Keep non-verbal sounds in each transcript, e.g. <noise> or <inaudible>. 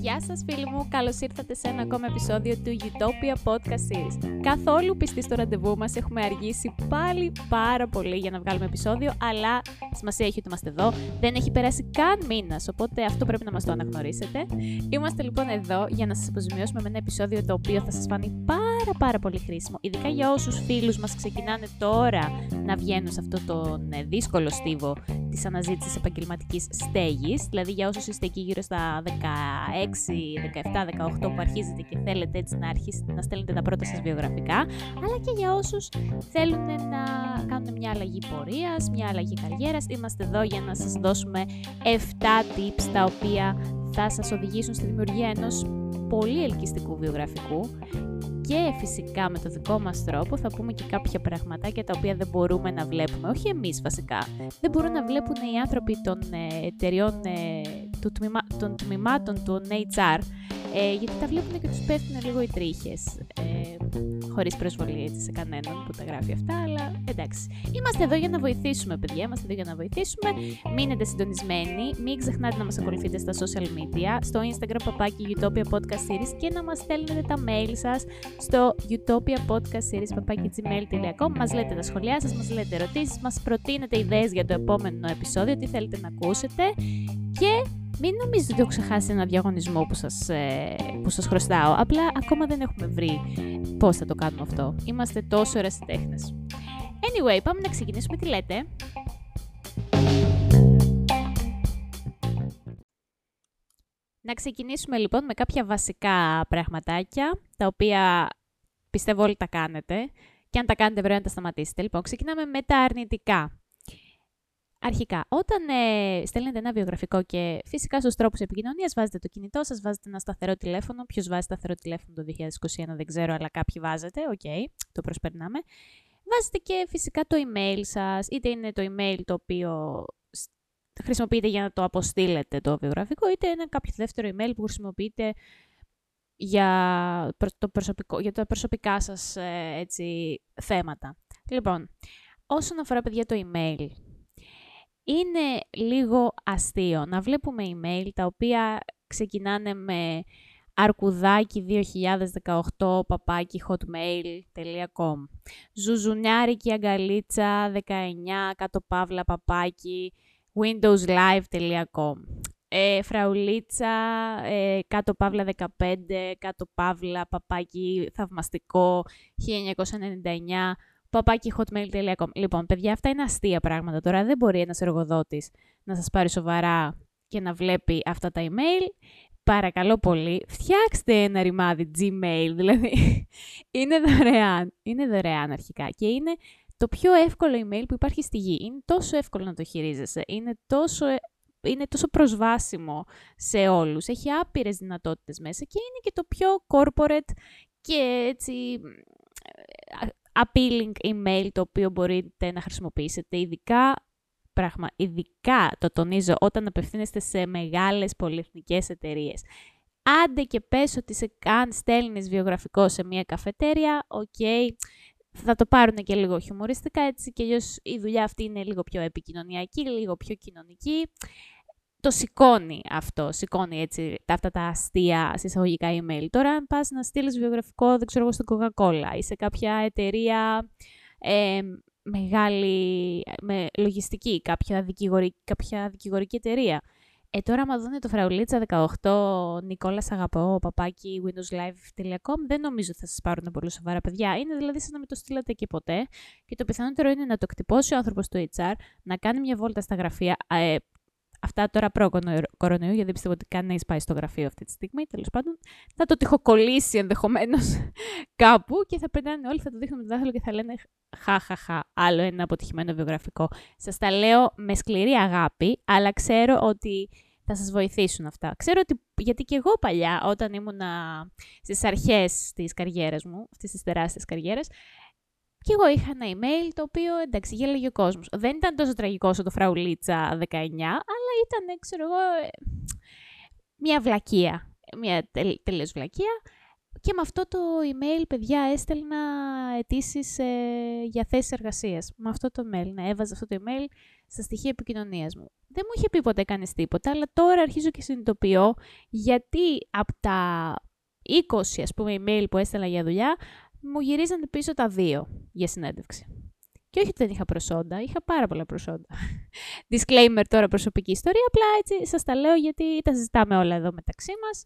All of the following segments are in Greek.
Γεια σας φίλοι μου, καλώς ήρθατε σε ένα ακόμα επεισόδιο του Utopia Podcast Series. Καθόλου πιστοί στο ραντεβού μας, έχουμε αργήσει πάλι πάρα πολύ για να βγάλουμε επεισόδιο, αλλά σημασία έχει ότι είμαστε εδώ, δεν έχει περάσει καν μήνας, οπότε αυτό πρέπει να μας το αναγνωρίσετε. Είμαστε λοιπόν εδώ για να σας αποζημιώσουμε με ένα επεισόδιο το οποίο θα σας φανεί πάρα πάρα πολύ χρήσιμο, ειδικά για όσους φίλους μας ξεκινάνε τώρα να βγαίνουν σε αυτό τον ε, δύσκολο στίβο της αναζήτησης επαγγελματικής στέγης, δηλαδή για όσους είστε εκεί γύρω στα 16 17, 18 που αρχίζετε και θέλετε έτσι να αρχίσετε να στέλνετε τα πρώτα σας βιογραφικά, αλλά και για όσους θέλουν να κάνουν μια αλλαγή πορείας, μια αλλαγή καριέρας. Είμαστε εδώ για να σας δώσουμε 7 tips τα οποία θα σας οδηγήσουν στη δημιουργία ενός πολύ ελκυστικού βιογραφικού και φυσικά με το δικό μας τρόπο θα πούμε και κάποια πραγματάκια τα οποία δεν μπορούμε να βλέπουμε, όχι εμείς βασικά, δεν μπορούν να βλέπουν οι άνθρωποι των ε, εταιριών ε, του τμήμα, των τμήματων του HR, ε, γιατί τα βλέπουν και τους πέφτουν λίγο οι τρίχες. Ε, Χωρίς προσβολή έτσι σε κανέναν που τα γράφει αυτά, αλλά εντάξει. Είμαστε εδώ για να βοηθήσουμε, παιδιά. Είμαστε εδώ για να βοηθήσουμε. Μείνετε συντονισμένοι. Μην ξεχνάτε να μας ακολουθείτε στα social media, στο Instagram παπάκι Utopia Podcast Series και να μας στέλνετε τα mail σας στο utopia podcast series gmail.com. Μας λέτε τα σχολιά σας, μας λέτε ερωτήσεις, μας προτείνετε ιδέες για το επόμενο επεισόδιο, τι θέλετε να ακούσετε και μην νομίζετε ότι έχω ξεχάσει ένα διαγωνισμό που σας, ε, που σας χρωστάω. Απλά ακόμα δεν έχουμε βρει πώς θα το κάνουμε αυτό. Είμαστε τόσο ερασιτέχνες. Anyway, πάμε να ξεκινήσουμε. Τι λέτε; Να ξεκινήσουμε λοιπόν με κάποια βασικά πραγματάκια, τα οποία πιστεύω όλοι τα κάνετε. Και αν τα κάνετε πρέπει να τα σταματήσετε. Λοιπόν, ξεκινάμε με τα αρνητικά. Αρχικά, όταν ε, στέλνετε ένα βιογραφικό και φυσικά στους τρόπους επικοινωνίας βάζετε το κινητό σας, βάζετε ένα σταθερό τηλέφωνο. Ποιος βάζει σταθερό τηλέφωνο το 2021 δεν ξέρω, αλλά κάποιοι βάζετε. OK, okay, το προσπερνάμε. Βάζετε και φυσικά το email σας, είτε είναι το email το οποίο χρησιμοποιείτε για να το αποστείλετε το βιογραφικό, είτε είναι κάποιο δεύτερο email που χρησιμοποιείτε για, το προσωπικό, για τα προσωπικά σας ε, έτσι, θέματα. Λοιπόν, όσον αφορά παιδιά το email, είναι λίγο αστείο να βλέπουμε email τα οποία ξεκινάνε με αρκουδάκι 2018 παπάκι hotmail.com ζουζουνιάρικη αγκαλίτσα 19 κάτω παύλα παπάκι windowslive.com ε, φραουλίτσα ε, κάτω παύλα 15 κάτω παύλα παπάκι θαυμαστικό 1999 παπάκι hotmail.com. Λοιπόν, παιδιά, αυτά είναι αστεία πράγματα. Τώρα δεν μπορεί ένας εργοδότης να σας πάρει σοβαρά και να βλέπει αυτά τα email. Παρακαλώ πολύ, φτιάξτε ένα ρημάδι Gmail, δηλαδή <laughs> είναι δωρεάν, είναι δωρεάν αρχικά και είναι το πιο εύκολο email που υπάρχει στη γη. Είναι τόσο εύκολο να το χειρίζεσαι, είναι τόσο, είναι τόσο προσβάσιμο σε όλους, έχει άπειρες δυνατότητες μέσα και είναι και το πιο corporate και έτσι appealing email το οποίο μπορείτε να χρησιμοποιήσετε, ειδικά, πράγμα, ειδικά το τονίζω όταν απευθύνεστε σε μεγάλες πολυεθνικές εταιρείες. Άντε και πες ότι σε καν στέλνεις βιογραφικό σε μια καφετέρια, OK, okay, θα το πάρουν και λίγο χιουμοριστικά, έτσι και αλλιώς η δουλειά αυτή είναι λίγο πιο επικοινωνιακή, λίγο πιο κοινωνική το σηκώνει αυτό, σηκώνει έτσι αυτά τα αστεία συσσαγωγικά email. Τώρα αν πας να στείλεις βιογραφικό, δεν ξέρω εγώ, στην Coca-Cola ή σε κάποια εταιρεία ε, μεγάλη, με λογιστική, κάποια, δικηγορική, κάποια δικηγορική εταιρεία. Ε, τώρα, άμα δούνε το φραουλίτσα 18, Νικόλας αγαπώ, παπάκι, windowslive.com, δεν νομίζω ότι θα σας πάρουν πολύ σοβαρά παιδιά. Είναι δηλαδή σαν να μην το στείλατε και ποτέ. Και το πιθανότερο είναι να το κτυπώσει ο άνθρωπος του HR, να κάνει μια βόλτα στα γραφεία. Ε, Αυτά τώρα προ-κορονοϊού, γιατί δεν πιστεύω ότι κανεί πάει στο γραφείο αυτή τη στιγμή. Τέλος πάντων, θα το τυχοκολλήσει ενδεχομένως <laughs> κάπου και θα περνάνε όλοι, θα το δείχνουν με το δάχτυλο και θα λένε Χαχαχα, άλλο ένα αποτυχημένο βιογραφικό. Σας τα λέω με σκληρή αγάπη, αλλά ξέρω ότι θα σας βοηθήσουν αυτά. Ξέρω ότι, γιατί και εγώ παλιά, όταν ήμουν στις αρχές της καριέρας μου, αυτής της τεράστιας καριέρας, και εγώ είχα ένα email το οποίο εντάξει γέλαγε ο κόσμος. Δεν ήταν τόσο τραγικό όσο το φραουλίτσα 19, αλλά ήταν, ξέρω εγώ, ε, μια βλακεία. Μια τελείως βλακεία. Και με αυτό το email, παιδιά, έστελνα αιτήσεις ε, για θέσεις εργασίας. Με αυτό το email. Ναι, έβαζα αυτό το email στα στοιχεία επικοινωνίας μου. Δεν μου είχε πει ποτέ κανείς τίποτα, αλλά τώρα αρχίζω και συνειδητοποιώ γιατί από τα 20 ας πούμε email που έστελνα για δουλειά, μου γυρίζανε πίσω τα δύο για συνέντευξη. Και όχι ότι δεν είχα προσόντα, είχα πάρα πολλά προσόντα. <laughs> Disclaimer τώρα προσωπική ιστορία, απλά έτσι σας τα λέω γιατί τα συζητάμε όλα εδώ μεταξύ μας.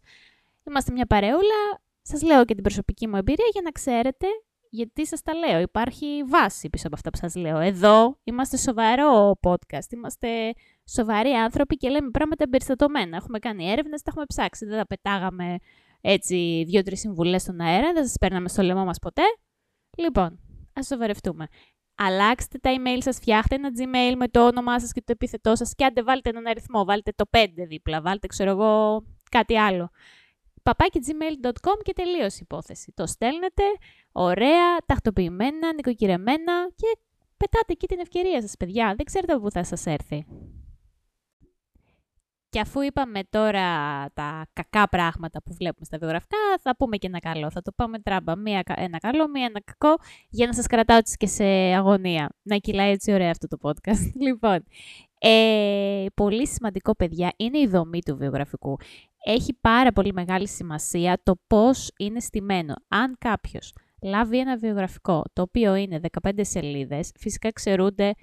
Είμαστε μια παρεούλα, σας λέω και την προσωπική μου εμπειρία για να ξέρετε γιατί σας τα λέω. Υπάρχει βάση πίσω από αυτά που σας λέω. Εδώ είμαστε σοβαρό podcast, είμαστε σοβαροί άνθρωποι και λέμε πράγματα εμπεριστατωμένα. Έχουμε κάνει έρευνες, τα έχουμε ψάξει, δεν τα πετάγαμε έτσι δύο-τρεις συμβουλές στον αέρα, δεν σας παίρναμε στο λαιμό μας ποτέ. Λοιπόν, ας σοβαρευτούμε. Αλλάξτε τα email σας, φτιάχτε ένα Gmail με το όνομά σας και το επίθετό σας και άντε βάλτε έναν αριθμό, βάλτε το 5 δίπλα, βάλτε ξέρω εγώ κάτι άλλο. παπάκι.gmail.com και τελείωσε η υπόθεση. Το στέλνετε, ωραία, τακτοποιημένα, νοικοκυρεμένα και πετάτε εκεί την ευκαιρία σας, παιδιά. Δεν ξέρετε από πού θα σας έρθει. Και αφού είπαμε τώρα τα κακά πράγματα που βλέπουμε στα βιογραφικά, θα πούμε και ένα καλό. Θα το πάμε τράμπα. Μία, ένα καλό, μία ένα κακό, για να σας κρατάω και σε αγωνία. Να κυλάει έτσι ωραία αυτό το podcast. <laughs> λοιπόν, ε, πολύ σημαντικό, παιδιά, είναι η δομή του βιογραφικού. Έχει πάρα πολύ μεγάλη σημασία το πώς είναι στημένο. Αν κάποιος λάβει ένα βιογραφικό, το οποίο είναι 15 σελίδες, φυσικά ξερούνται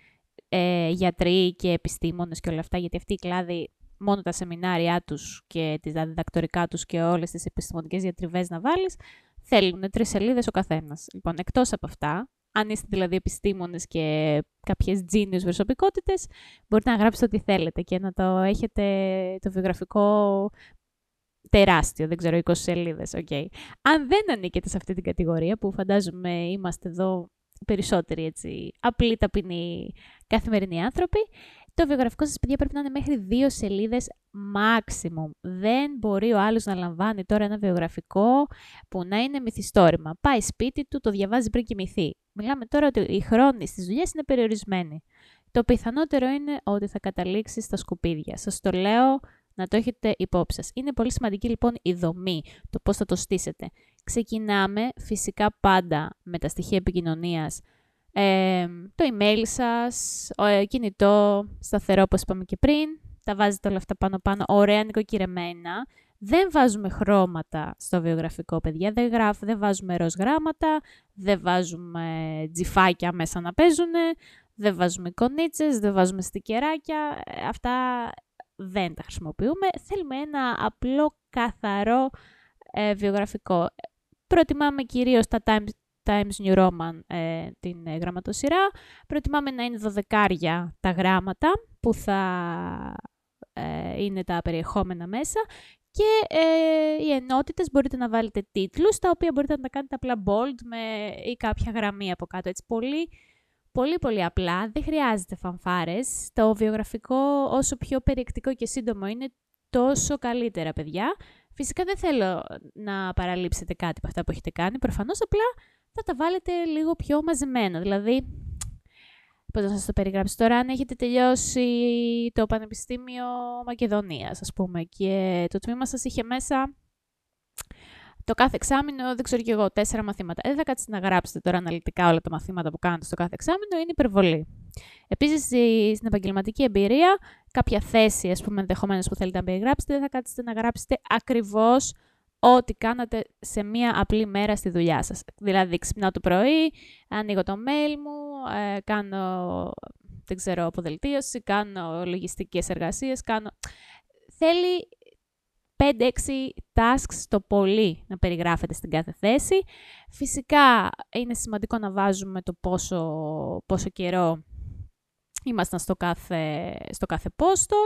ε, γιατροί και επιστήμονες και όλα αυτά, γιατί αυτή η κλάδη μόνο τα σεμινάρια τους και τα διδακτορικά τους και όλες τις επιστημονικές διατριβές να βάλεις, θέλουν τρεις σελίδες ο καθένας. Λοιπόν, εκτός από αυτά, αν είστε δηλαδή επιστήμονες και κάποιες genius προσωπικότητες, μπορείτε να γράψετε ό,τι θέλετε και να το έχετε το βιογραφικό τεράστιο, δεν ξέρω, 20 σελίδες, okay. Αν δεν ανήκετε σε αυτή την κατηγορία, που φαντάζομαι είμαστε εδώ περισσότεροι έτσι, απλοί ταπεινοί καθημερινοί άνθρωποι, το βιογραφικό σας, παιδιά, πρέπει να είναι μέχρι δύο σελίδες maximum. Δεν μπορεί ο άλλος να λαμβάνει τώρα ένα βιογραφικό που να είναι μυθιστόρημα. Πάει σπίτι του, το διαβάζει πριν κοιμηθεί. Μιλάμε τώρα ότι οι χρόνοι στις δουλειές είναι περιορισμένοι. Το πιθανότερο είναι ότι θα καταλήξει στα σκουπίδια. Σας το λέω να το έχετε υπόψη σας. Είναι πολύ σημαντική λοιπόν η δομή, το πώς θα το στήσετε. Ξεκινάμε φυσικά πάντα με τα στοιχεία επικοινωνίας το email σας, ο ε, κινητό σταθερό όπως είπαμε και πριν, τα βάζετε όλα αυτά πάνω-πάνω, ωραία νοικοκυρεμένα. Δεν βάζουμε χρώματα στο βιογραφικό, παιδιά, δεν, γράφ, δεν βάζουμε ροζ γράμματα, δεν βάζουμε τζιφάκια μέσα να παίζουν, δεν βάζουμε εικονίτσες, δεν βάζουμε στικεράκια, ε, αυτά δεν τα χρησιμοποιούμε. Θέλουμε ένα απλό, καθαρό ε, βιογραφικό. Προτιμάμε κυρίως τα time, Times New Roman ε, την ε, γραμματοσυρά. Προτιμάμε να είναι δωδεκάρια τα γράμματα που θα ε, είναι τα περιεχόμενα μέσα και ε, οι ενότητες μπορείτε να βάλετε τίτλους, τα οποία μπορείτε να τα κάνετε απλά bold με, ή κάποια γραμμή από κάτω. Έτσι πολύ, πολύ, πολύ απλά, δεν χρειάζεται φανφάρες. Το βιογραφικό όσο πιο περιεκτικό και σύντομο είναι, τόσο καλύτερα, παιδιά. Φυσικά δεν θέλω να παραλείψετε κάτι από αυτά που έχετε κάνει, προφανώς απλά θα τα βάλετε λίγο πιο μαζεμένα. Δηλαδή, πώς να σας το περιγράψω τώρα, αν έχετε τελειώσει το Πανεπιστήμιο Μακεδονίας, ας πούμε, και το τμήμα σας είχε μέσα το κάθε εξάμεινο, δεν ξέρω κι εγώ, τέσσερα μαθήματα. Ε, δεν θα κάτσετε να γράψετε τώρα αναλυτικά όλα τα μαθήματα που κάνετε στο κάθε εξάμεινο, είναι υπερβολή. Επίσης, στην επαγγελματική εμπειρία, κάποια θέση, ας πούμε, ενδεχομένως που θέλετε να περιγράψετε, δεν θα κάτσετε να γράψετε ακριβώς ό,τι κάνατε σε μία απλή μέρα στη δουλειά σας. Δηλαδή, ξυπνάω το πρωί, ανοίγω το mail μου, ε, κάνω, δεν ξέρω, αποδελτίωση, κάνω λογιστικές εργασίες, κάνω... Θέλει 5-6 tasks το πολύ να περιγράφετε στην κάθε θέση. Φυσικά είναι σημαντικό να βάζουμε το πόσο, πόσο καιρό ήμασταν στο κάθε, στο κάθε πόστο.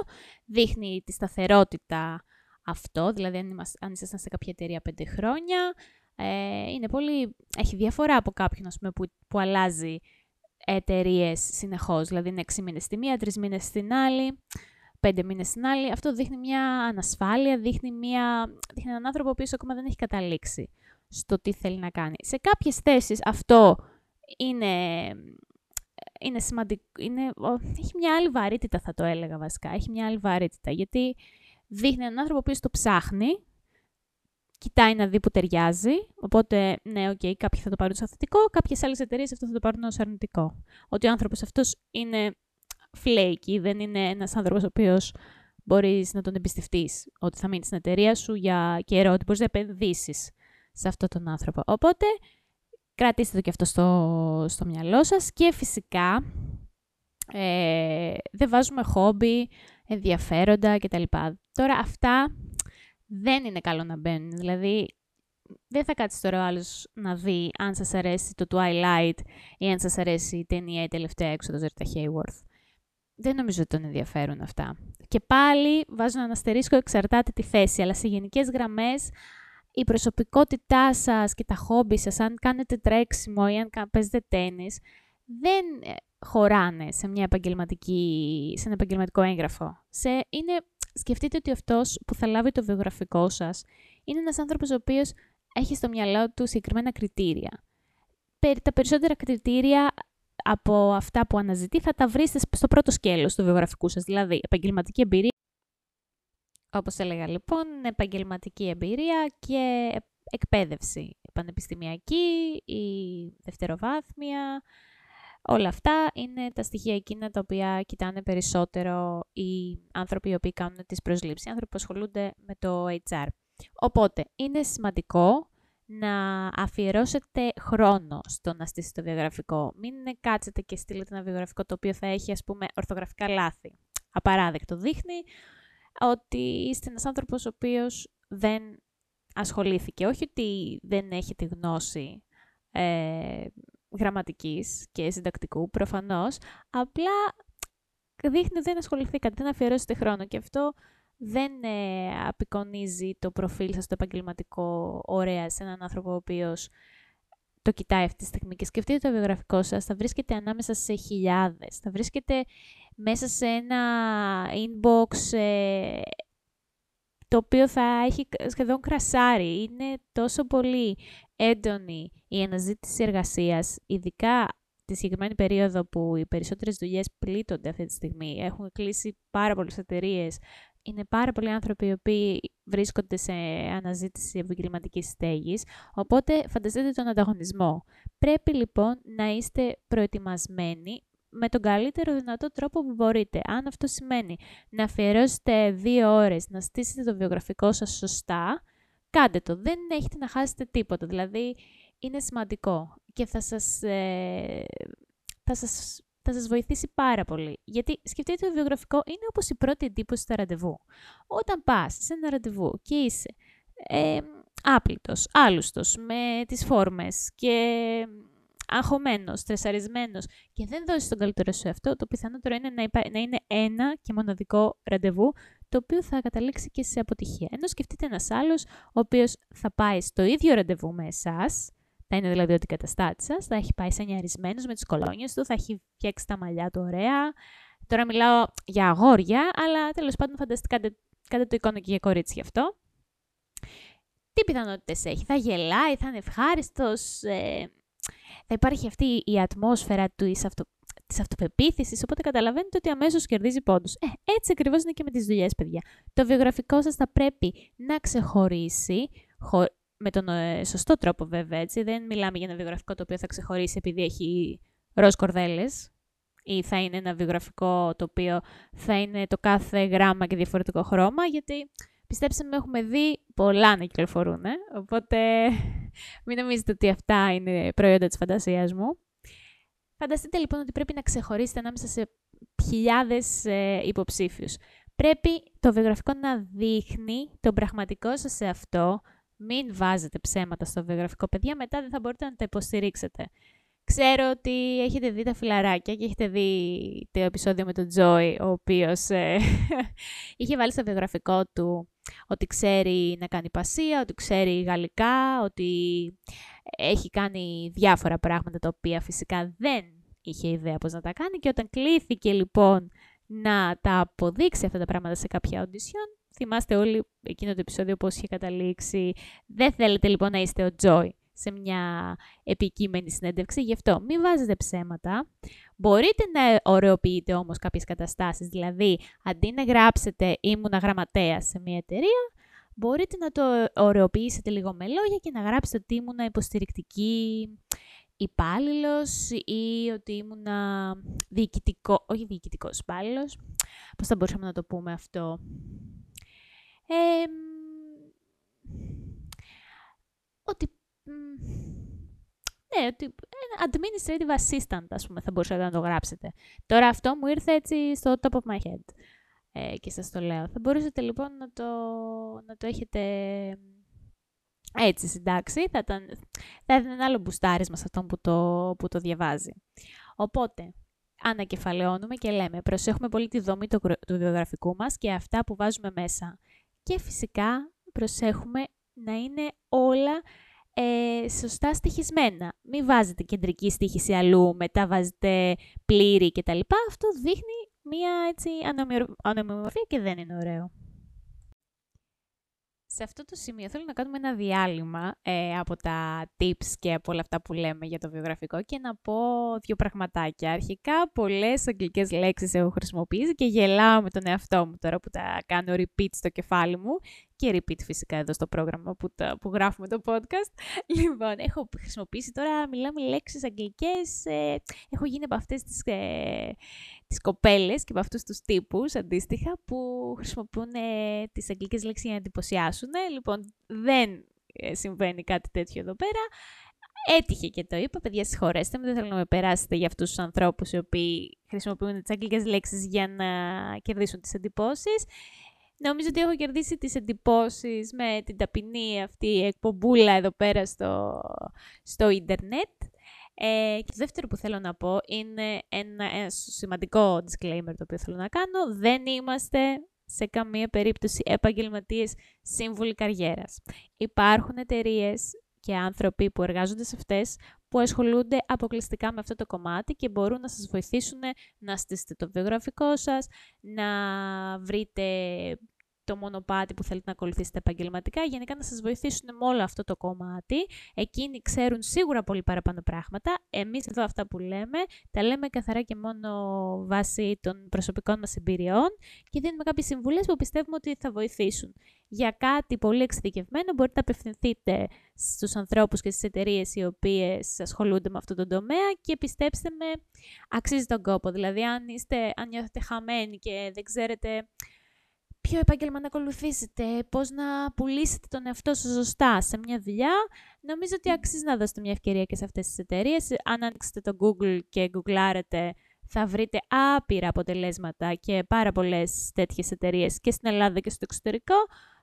Δείχνει τη σταθερότητα αυτό, δηλαδή αν, είμαστε, αν ήσασταν σε κάποια εταιρεία πέντε χρόνια, ε, είναι πολύ, έχει διαφορά από κάποιον ας πούμε, που, που αλλάζει εταιρείες συνεχώς. Δηλαδή είναι 6 μήνες στη μία, 3 μήνες στην άλλη, 5 μήνες στην άλλη. Αυτό δείχνει μια ανασφάλεια, δείχνει, μια, δείχνει έναν άνθρωπο που ακόμα δεν έχει καταλήξει στο τι θέλει να κάνει. Σε κάποιες θέσεις αυτό είναι, είναι σημαντικό, είναι, έχει μια άλλη βαρύτητα θα το έλεγα βασικά, έχει μια άλλη βαρύτητα, γιατί δείχνει έναν άνθρωπο που το ψάχνει, κοιτάει να δει που ταιριάζει. Οπότε, ναι, OK, okay, κάποιοι θα το πάρουν ως θετικό, κάποιες άλλες εταιρείες αυτό θα το πάρουν ως αρνητικό. Ότι ο άνθρωπος αυτός είναι flaky, δεν είναι ένας άνθρωπος ο οποίος μπορείς να τον εμπιστευτείς ότι θα μείνει στην εταιρεία σου για καιρό, ότι μπορείς να επενδύσεις σε αυτόν τον άνθρωπο. Οπότε, κρατήστε το και αυτό στο, στο μυαλό σας και φυσικά ε, δεν βάζουμε χόμπι, ενδιαφέροντα κτλ. Τώρα αυτά δεν είναι καλό να μπαίνουν. Δηλαδή, δεν θα κάτσεις τώρα ο άλλος να δει αν σας αρέσει το Twilight ή αν σας αρέσει η ταινία η τελευταία έξοδος Ρita Hayworth. Δεν νομίζω ότι τον ενδιαφέρουν αυτά. Και πάλι βάζω ένα αστερίσκο, εξαρτάται τη θέση, αλλά σε γενικές γραμμές η προσωπικότητά σας και τα χόμπι σας, αν κάνετε τρέξιμο ή αν παίζετε τέννις, δεν ε, χωράνε σε, μια επαγγελματική, σε ένα επαγγελματικό έγγραφο. Σε, είναι, σκεφτείτε ότι αυτός που θα λάβει το βιογραφικό σας είναι ένας άνθρωπος ο οποίος έχει στο μυαλό του συγκεκριμένα κριτήρια. Τα περισσότερα κριτήρια από αυτά που αναζητεί θα τα βρείτε στο πρώτο σκέλος του βιογραφικού σας, δηλαδή επαγγελματική εμπειρία, όπως έλεγα λοιπόν, επαγγελματική εμπειρία και εκπαίδευση πανεπιστημιακή ή δευτεροβάθμια. Όλα αυτά είναι τα στοιχεία εκείνα τα οποία κοιτάνε περισσότερο οι άνθρωποι οι οποίοι κάνουν τις προσλήψεις, οι άνθρωποι που ασχολούνται με το HR. Οπότε, είναι σημαντικό να αφιερώσετε χρόνο στο να στήσετε το βιογραφικό. Μην κάτσετε και στείλετε ένα βιογραφικό το οποίο θα έχει, ας πούμε, ορθογραφικά λάθη. Απαράδεκτο. Δείχνει ότι είστε ένας άνθρωπος ο οποίος δεν ασχολήθηκε. Όχι ότι δεν έχετε γνώση ε, γραμματικής και συντακτικού, προφανώς. Απλά δείχνει ότι δεν ασχοληθήκατε, δεν αφιερώσετε χρόνο. Και αυτό δεν ε, απεικονίζει το προφίλ σας το επαγγελματικό ωραία σε έναν άνθρωπο ο οποίος το κοιτάει αυτή τη στιγμή και σκεφτείτε το βιογραφικό σας, θα βρίσκεται ανάμεσα σε χιλιάδες, θα βρίσκεται μέσα σε ένα inbox ε, το οποίο θα έχει σχεδόν κρασάρι. Είναι τόσο πολύ έντονη η αναζήτηση εργασίας, ειδικά τη συγκεκριμένη περίοδο που οι περισσότερες δουλειές πλήττονται αυτή τη στιγμή. Έχουν κλείσει πάρα πολλές εταιρείες. Είναι πάρα πολλοί άνθρωποι οι οποίοι βρίσκονται σε αναζήτηση επαγγελματικής στέγης, οπότε φανταστείτε τον ανταγωνισμό. Πρέπει λοιπόν να είστε προετοιμασμένοι με τον καλύτερο δυνατό τρόπο που μπορείτε. Αν αυτό σημαίνει να αφιερώσετε δύο ώρες, να στήσετε το βιογραφικό σας σωστά, κάντε το. Δεν έχετε να χάσετε τίποτα. Δηλαδή, είναι σημαντικό και θα σας, ε, θα σας, θα σας βοηθήσει πάρα πολύ. Γιατί σκεφτείτε το βιογραφικό είναι όπως η πρώτη εντύπωση στα ραντεβού. Όταν πας σε ένα ραντεβού και είσαι ε, άπλητος, άλουστος, με τις φόρμες και αγχωμένος, στρεσαρισμένος και δεν δώσει τον καλύτερο σου αυτό, το πιθανότερο είναι να, υπά... να είναι ένα και μοναδικό ραντεβού, το οποίο θα καταλήξει και σε αποτυχία. Ενώ σκεφτείτε ένας άλλος, ο οποίος θα πάει στο ίδιο ραντεβού με εσάς, θα είναι δηλαδή ότι καταστάτη σας, θα έχει πάει σανιαρισμένο με τις κολόνιες του, θα έχει φτιάξει τα μαλλιά του ωραία. Τώρα μιλάω για αγόρια, αλλά τέλος πάντων φανταστικά κάντε το εικόνα και για κορίτσι γι' αυτό. Τι πιθανότητες έχει, θα γελάει, θα είναι ευχάριστος, ε, θα υπάρχει αυτή η ατμόσφαιρα του αυτο... της αυτοπεποίθησης, οπότε καταλαβαίνετε ότι αμέσως κερδίζει πόντους. Ε, έτσι ακριβώς είναι και με τις δουλειές, παιδιά. Το βιογραφικό σας θα πρέπει να ξεχωρίσει, με τον ε, σωστό τρόπο βέβαια, έτσι. Δεν μιλάμε για ένα βιογραφικό το οποίο θα ξεχωρίσει επειδή έχει ροζ κορδέλες, ή θα είναι ένα βιογραφικό το οποίο θα είναι το κάθε γράμμα και διαφορετικό χρώμα, γιατί πιστέψτε με, έχουμε δει πολλά να κυκλοφορούν, ε; οπότε μην νομίζετε ότι αυτά είναι προϊόντα της φαντασίας μου. Φανταστείτε λοιπόν ότι πρέπει να ξεχωρίσετε ανάμεσα σε χιλιάδες ε, υποψήφιους. Πρέπει το βιογραφικό να δείχνει τον πραγματικό σας σε αυτό. Μην βάζετε ψέματα στο βιογραφικό, παιδιά, μετά δεν θα μπορείτε να τα υποστηρίξετε. Ξέρω ότι έχετε δει τα φιλαράκια και έχετε δει το επεισόδιο με τον Τζόι, ο οποίος ε, <laughs> είχε βάλει στο βιογραφικό του ότι ξέρει να κάνει πασία, ότι ξέρει γαλλικά, ότι έχει κάνει διάφορα πράγματα τα οποία φυσικά δεν είχε ιδέα πώς να τα κάνει και όταν κλήθηκε λοιπόν να τα αποδείξει αυτά τα πράγματα σε κάποια audition, θυμάστε όλοι εκείνο το επεισόδιο πώς είχε καταλήξει. Δεν θέλετε λοιπόν να είστε ο Τζόι σε μια επικείμενη συνέντευξη. Γι' αυτό μην βάζετε ψέματα. Μπορείτε να ωρεοποιείτε όμως κάποιες καταστάσεις. Δηλαδή, αντί να γράψετε ήμουνα γραμματέας σε μια εταιρεία, μπορείτε να το ωρεοποιήσετε λίγο με λόγια και να γράψετε ότι ήμουν υποστηρικτική υπάλληλος ή ότι ήμουν διοικητικό, όχι διοικητικός υπάλληλος. Πώς θα μπορούσαμε να το πούμε αυτό; Ε, ότι ναι, ότι administrative assistant, ας πούμε, θα μπορούσατε να το γράψετε. Τώρα αυτό μου ήρθε έτσι στο top of my head ε, και σας το λέω. Θα μπορούσατε λοιπόν να το, να το έχετε έτσι συντάξει. Θα ήταν, θα ήταν ένα άλλο μπουστάρισμα σε αυτόν που το, που το διαβάζει. Οπότε, ανακεφαλαιώνουμε και λέμε προσέχουμε πολύ τη δομή του, του βιογραφικού μας και αυτά που βάζουμε μέσα. Και φυσικά προσέχουμε να είναι όλα ε, σωστά στοιχισμένα. Μην βάζετε κεντρική στοίχηση αλλού, μετά βάζετε πλήρη κτλ. Αυτό δείχνει μία έτσι ανομοιομορφία και δεν είναι ωραίο. Σε αυτό το σημείο θέλω να κάνουμε ένα διάλειμμα ε, από τα tips και από όλα αυτά που λέμε για το βιογραφικό και να πω δύο πραγματάκια. Αρχικά, πολλές αγγλικές λέξεις έχω χρησιμοποιήσει και γελάω με τον εαυτό μου τώρα που τα κάνω repeat στο κεφάλι μου και repeat φυσικά εδώ στο πρόγραμμα που, τα, που γράφουμε το podcast. <laughs> Λοιπόν, έχω χρησιμοποιήσει τώρα, μιλάμε λέξεις αγγλικές, ε, έχω γίνει από αυτές τις, ε, τις κοπέλες και από αυτούς τους τύπους αντίστοιχα που χρησιμοποιούν ε, τις αγγλικές λέξεις για να εντυπωσιάσουν. Λοιπόν, δεν ε, συμβαίνει κάτι τέτοιο εδώ πέρα. Έτυχε και το είπα, παιδιά, συγχωρέστε με, δεν θέλω να με περάσετε για αυτούς τους ανθρώπους οι οποίοι χρησιμοποιούν τις αγγλικές λέξεις για να κερδίσουν τις εντυπώσεις. Νομίζω ότι έχω κερδίσει τις εντυπώσεις με την ταπεινή αυτή εκπομπούλα εδώ πέρα στο, στο ίντερνετ. Ε, και το δεύτερο που θέλω να πω είναι ένα, ένας σημαντικό disclaimer το οποίο θέλω να κάνω. Δεν είμαστε σε καμία περίπτωση επαγγελματίες σύμβουλοι καριέρας. Υπάρχουν εταιρείες και άνθρωποι που εργάζονται σε αυτές που ασχολούνται αποκλειστικά με αυτό το κομμάτι και μπορούν να σας βοηθήσουν να στήσετε το βιογραφικό σας, να βρείτε το μονοπάτι που θέλετε να ακολουθήσετε επαγγελματικά, γενικά να σας βοηθήσουν με όλο αυτό το κομμάτι. Εκείνοι ξέρουν σίγουρα πολύ παραπάνω πράγματα. Εμείς εδώ αυτά που λέμε, τα λέμε καθαρά και μόνο βάσει των προσωπικών μας εμπειριών και δίνουμε κάποιες συμβουλές που πιστεύουμε ότι θα βοηθήσουν. Για κάτι πολύ εξειδικευμένο μπορείτε να απευθυνθείτε στους ανθρώπους και στις εταιρείες οι οποίες ασχολούνται με αυτό το τομέα και πιστέψτε με, αξίζει τον κόπο. Δηλαδή, αν, είστε, αν νιώθετε χαμένοι και δεν ξέρετε ποιο επάγγελμα να ακολουθήσετε, πώς να πουλήσετε τον εαυτό σας σωστά σε μια δουλειά, νομίζω ότι αξίζει να δώσετε μια ευκαιρία και σε αυτές τις εταιρείες. Αν ανοίξετε το Google και γκουγκλάρετε, θα βρείτε άπειρα αποτελέσματα και πάρα πολλές τέτοιες εταιρείες και στην Ελλάδα και στο εξωτερικό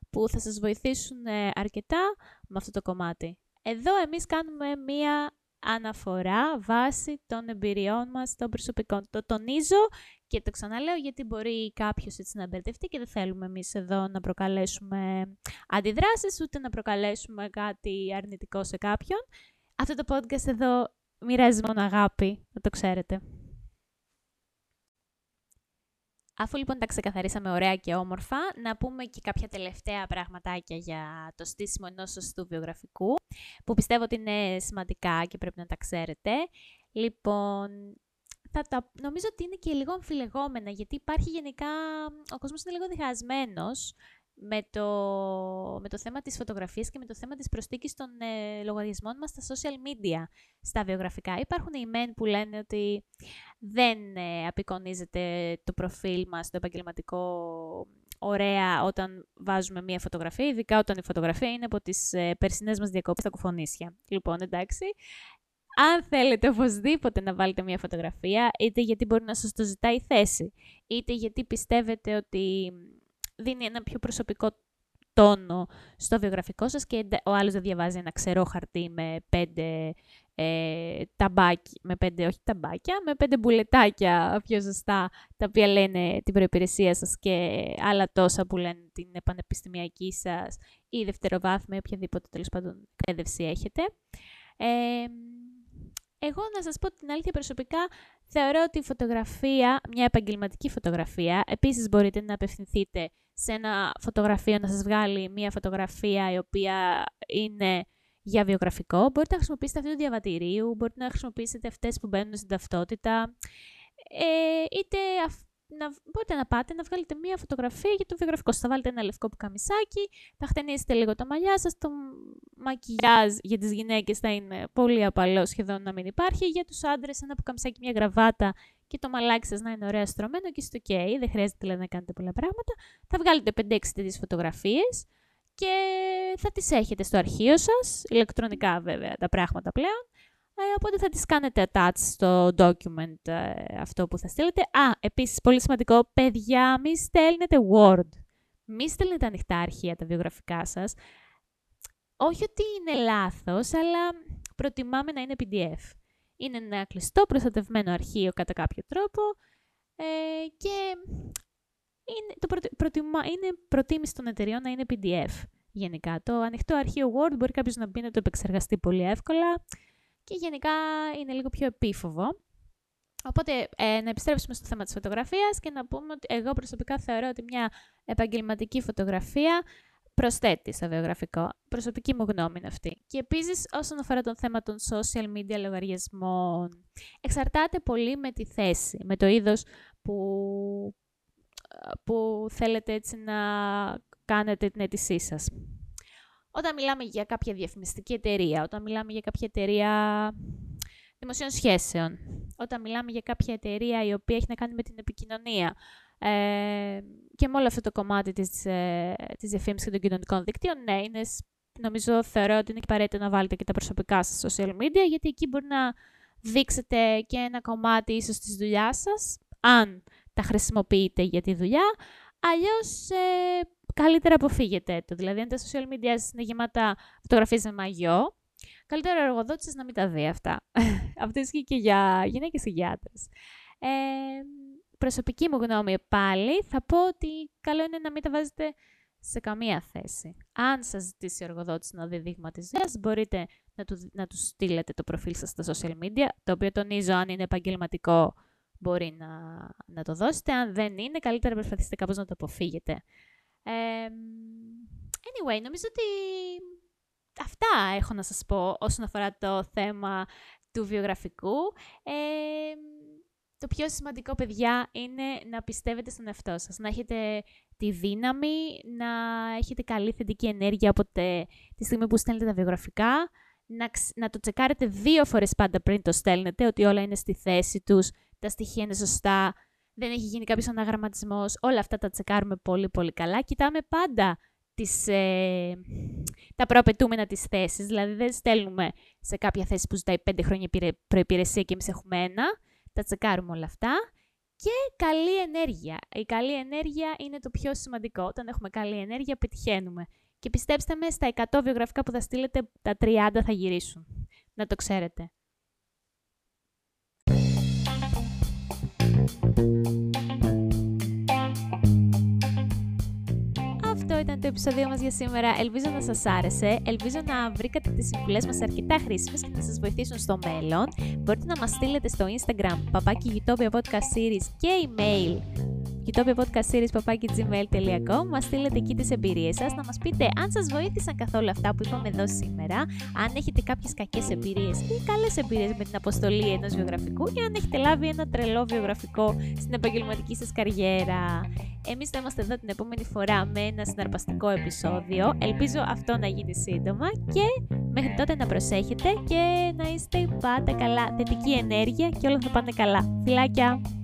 που θα σας βοηθήσουν ε, αρκετά με αυτό το κομμάτι. Εδώ εμείς κάνουμε μία αναφορά βάσει των εμπειριών μας των προσωπικών. Το τονίζω και το ξαναλέω γιατί μπορεί κάποιος έτσι να μπερδευτεί και δεν θέλουμε εμείς εδώ να προκαλέσουμε αντιδράσεις ούτε να προκαλέσουμε κάτι αρνητικό σε κάποιον. Αυτό το podcast εδώ μοιράζει μόνο αγάπη, να το ξέρετε. Αφού λοιπόν τα ξεκαθαρίσαμε ωραία και όμορφα, να πούμε και κάποια τελευταία πραγματάκια για το στήσιμο ενός σωστού βιογραφικού, που πιστεύω ότι είναι σημαντικά και πρέπει να τα ξέρετε. Λοιπόν, θα τα, νομίζω ότι είναι και λίγο αμφιλεγόμενα, γιατί υπάρχει γενικά, ο κόσμος είναι λίγο διχασμένος με το, με το θέμα της φωτογραφίας και με το θέμα της προστίκης των ε, λογαριασμών μας στα social media, στα βιογραφικά. Υπάρχουν οι men που λένε ότι δεν ε, απεικονίζεται το προφίλ μας, το επαγγελματικό ωραία όταν βάζουμε μία φωτογραφία, ειδικά όταν η φωτογραφία είναι από τις ε, περσινές μας διακόπες στα κουφονίσια. Λοιπόν, εντάξει, αν θέλετε οπωσδήποτε να βάλετε μια φωτογραφία, είτε γιατί μπορεί να σας το ζητάει η θέση, είτε γιατί πιστεύετε ότι δίνει ένα πιο προσωπικό τόνο στο βιογραφικό σας και ο άλλος δεν διαβάζει ένα ξερό χαρτί με πέντε ε, ταμπάκι, με πέντε, όχι ταμπάκια, με πέντε μπουλετάκια πιο ζωστά, τα οποία λένε την προϋπηρεσία σας και άλλα τόσα που λένε την πανεπιστημιακή σας ή δευτεροβάθμια, οποιαδήποτε τέλος πάντων εκπαίδευση έχετε. Ε, εγώ να σας πω την αλήθεια προσωπικά, θεωρώ ότι η φωτογραφία, μια επαγγελματική φωτογραφία, επίσης μπορείτε να απευθυνθείτε σε ένα φωτογραφείο να σας βγάλει μια φωτογραφία η οποία είναι για βιογραφικό. Μπορείτε να χρησιμοποιήσετε αυτό το διαβατηρίου, μπορείτε να χρησιμοποιήσετε αυτές που μπαίνουν στην ταυτότητα, ε, είτε να, μπορείτε να πάτε να βγάλετε μία φωτογραφία για το βιογραφικό σας. Θα βάλετε ένα λευκό πουκαμισάκι, θα χτενίσετε λίγο τα μαλλιά σας, το μακιγιάζ για τις γυναίκες θα είναι πολύ απαλό, σχεδόν να μην υπάρχει. Για τους άντρες ένα πουκαμισάκι, μια γραβάτα και το μαλάκι σας να είναι ωραία στρωμένο και στο ok, δεν χρειάζεται δηλαδή, να κάνετε πολλά πράγματα. Θα βγάλετε 5-6 τέτοιες φωτογραφίες και θα τις έχετε στο αρχείο σας, ηλεκτρονικά βέβαια τα πράγματα πλέον. Ε, οπότε θα τις κάνετε attach στο document ε, αυτό που θα στείλετε. Α, επίσης πολύ σημαντικό, παιδιά, μη στέλνετε Word. Μη στέλνετε ανοιχτά αρχεία τα βιογραφικά σας. Όχι ότι είναι λάθος, αλλά προτιμάμε να είναι PDF. Είναι ένα κλειστό προστατευμένο αρχείο κατά κάποιο τρόπο ε, και είναι, το προτιμά, είναι προτίμηση των εταιριών να είναι PDF γενικά. Το ανοιχτό αρχείο Word μπορεί κάποιος να μπει να το επεξεργαστεί πολύ εύκολα και γενικά είναι λίγο πιο επίφοβο. Οπότε, ε, να επιστρέψουμε στο θέμα της φωτογραφίας και να πούμε ότι εγώ προσωπικά θεωρώ ότι μια επαγγελματική φωτογραφία προσθέτει στο βιογραφικό. Προσωπική μου γνώμη είναι αυτή. Και επίσης, όσον αφορά το θέμα των social media λογαριασμών, εξαρτάται πολύ με τη θέση, με το είδος που, που θέλετε έτσι να κάνετε την αίτησή σας. Όταν μιλάμε για κάποια διαφημιστική εταιρεία, όταν μιλάμε για κάποια εταιρεία δημοσίων σχέσεων, όταν μιλάμε για κάποια εταιρεία η οποία έχει να κάνει με την επικοινωνία ε, και με όλο αυτό το κομμάτι της, ε, της διαφήμισης και των κοινωνικών δικτύων, ναι, είναι, νομίζω θεωρώ ότι είναι και απαραίτητο να βάλετε και τα προσωπικά σας social media, γιατί εκεί μπορεί να δείξετε και ένα κομμάτι ίσως της δουλειάς σας, αν τα χρησιμοποιείτε για τη δουλειά, αλλιώς ε, καλύτερα αποφύγετε το. Δηλαδή, αν τα social media είναι γεμάτα φωτογραφίες με μαγιό, καλύτερα ο εργοδότη να μην τα δει αυτά. <laughs> Αυτό ισχύει και για γυναίκες και για άντρε. Ε, προσωπική μου γνώμη πάλι, θα πω ότι καλό είναι να μην τα βάζετε σε καμία θέση. Αν σας ζητήσει ο εργοδότης να δει δείγμα της δουλειάς, μπορείτε να του, να του στείλετε το προφίλ σας στα social media, το οποίο τονίζω αν είναι επαγγελματικό μπορεί να, να το δώσετε. Αν δεν είναι, καλύτερα προσπαθήστε κάπως να το αποφύγετε anyway, νομίζω ότι αυτά έχω να σας πω όσον αφορά το θέμα του βιογραφικού. το πιο σημαντικό, παιδιά, είναι να πιστεύετε στον εαυτό σας, να έχετε τη δύναμη, να έχετε καλή θετική ενέργεια από τη στιγμή που στέλνετε τα βιογραφικά, να, να το τσεκάρετε δύο φορές πάντα πριν το στέλνετε, ότι όλα είναι στη θέση τους, τα στοιχεία είναι σωστά, δεν έχει γίνει κάποιος αναγραμματισμός. Όλα αυτά τα τσεκάρουμε πολύ πολύ καλά. Κοιτάμε πάντα τις, ε, τα προαπαιτούμενα της θέσης. Δηλαδή δεν στέλνουμε σε κάποια θέση που ζητάει πέντε χρόνια προϋπηρεσία και εμείς έχουμε ένα. Τα τσεκάρουμε όλα αυτά. Και καλή ενέργεια. Η καλή ενέργεια είναι το πιο σημαντικό. Όταν έχουμε καλή ενέργεια πετυχαίνουμε. Και πιστέψτε με, στα 100 βιογραφικά που θα στείλετε, τα 30 θα γυρίσουν. Να το ξέρετε. Αυτό ήταν το επεισόδιο μας για σήμερα. Ελπίζω να σας άρεσε. Ελπίζω να βρήκατε τις συμβουλές μας αρκετά χρήσιμες και να σας βοηθήσουν στο μέλλον. Μπορείτε να μας στείλετε στο Instagram παπάκι Podcast Series και email utopiapodcastseries.gmail.com Μας στείλετε εκεί τις εμπειρίες σας, να μας πείτε αν σας βοήθησαν καθόλου αυτά που είπαμε εδώ σήμερα, αν έχετε κάποιες κακές εμπειρίες ή καλές εμπειρίες με την αποστολή ενός βιογραφικού ή αν έχετε λάβει ένα τρελό βιογραφικό στην επαγγελματική σας καριέρα. Εμείς θα είμαστε εδώ την επόμενη φορά με ένα συναρπαστικό επεισόδιο. Ελπίζω αυτό να γίνει σύντομα και μέχρι τότε να προσέχετε και να είστε πάντα καλά. Θετική ενέργεια και όλα θα πάνε καλά. Φιλάκια!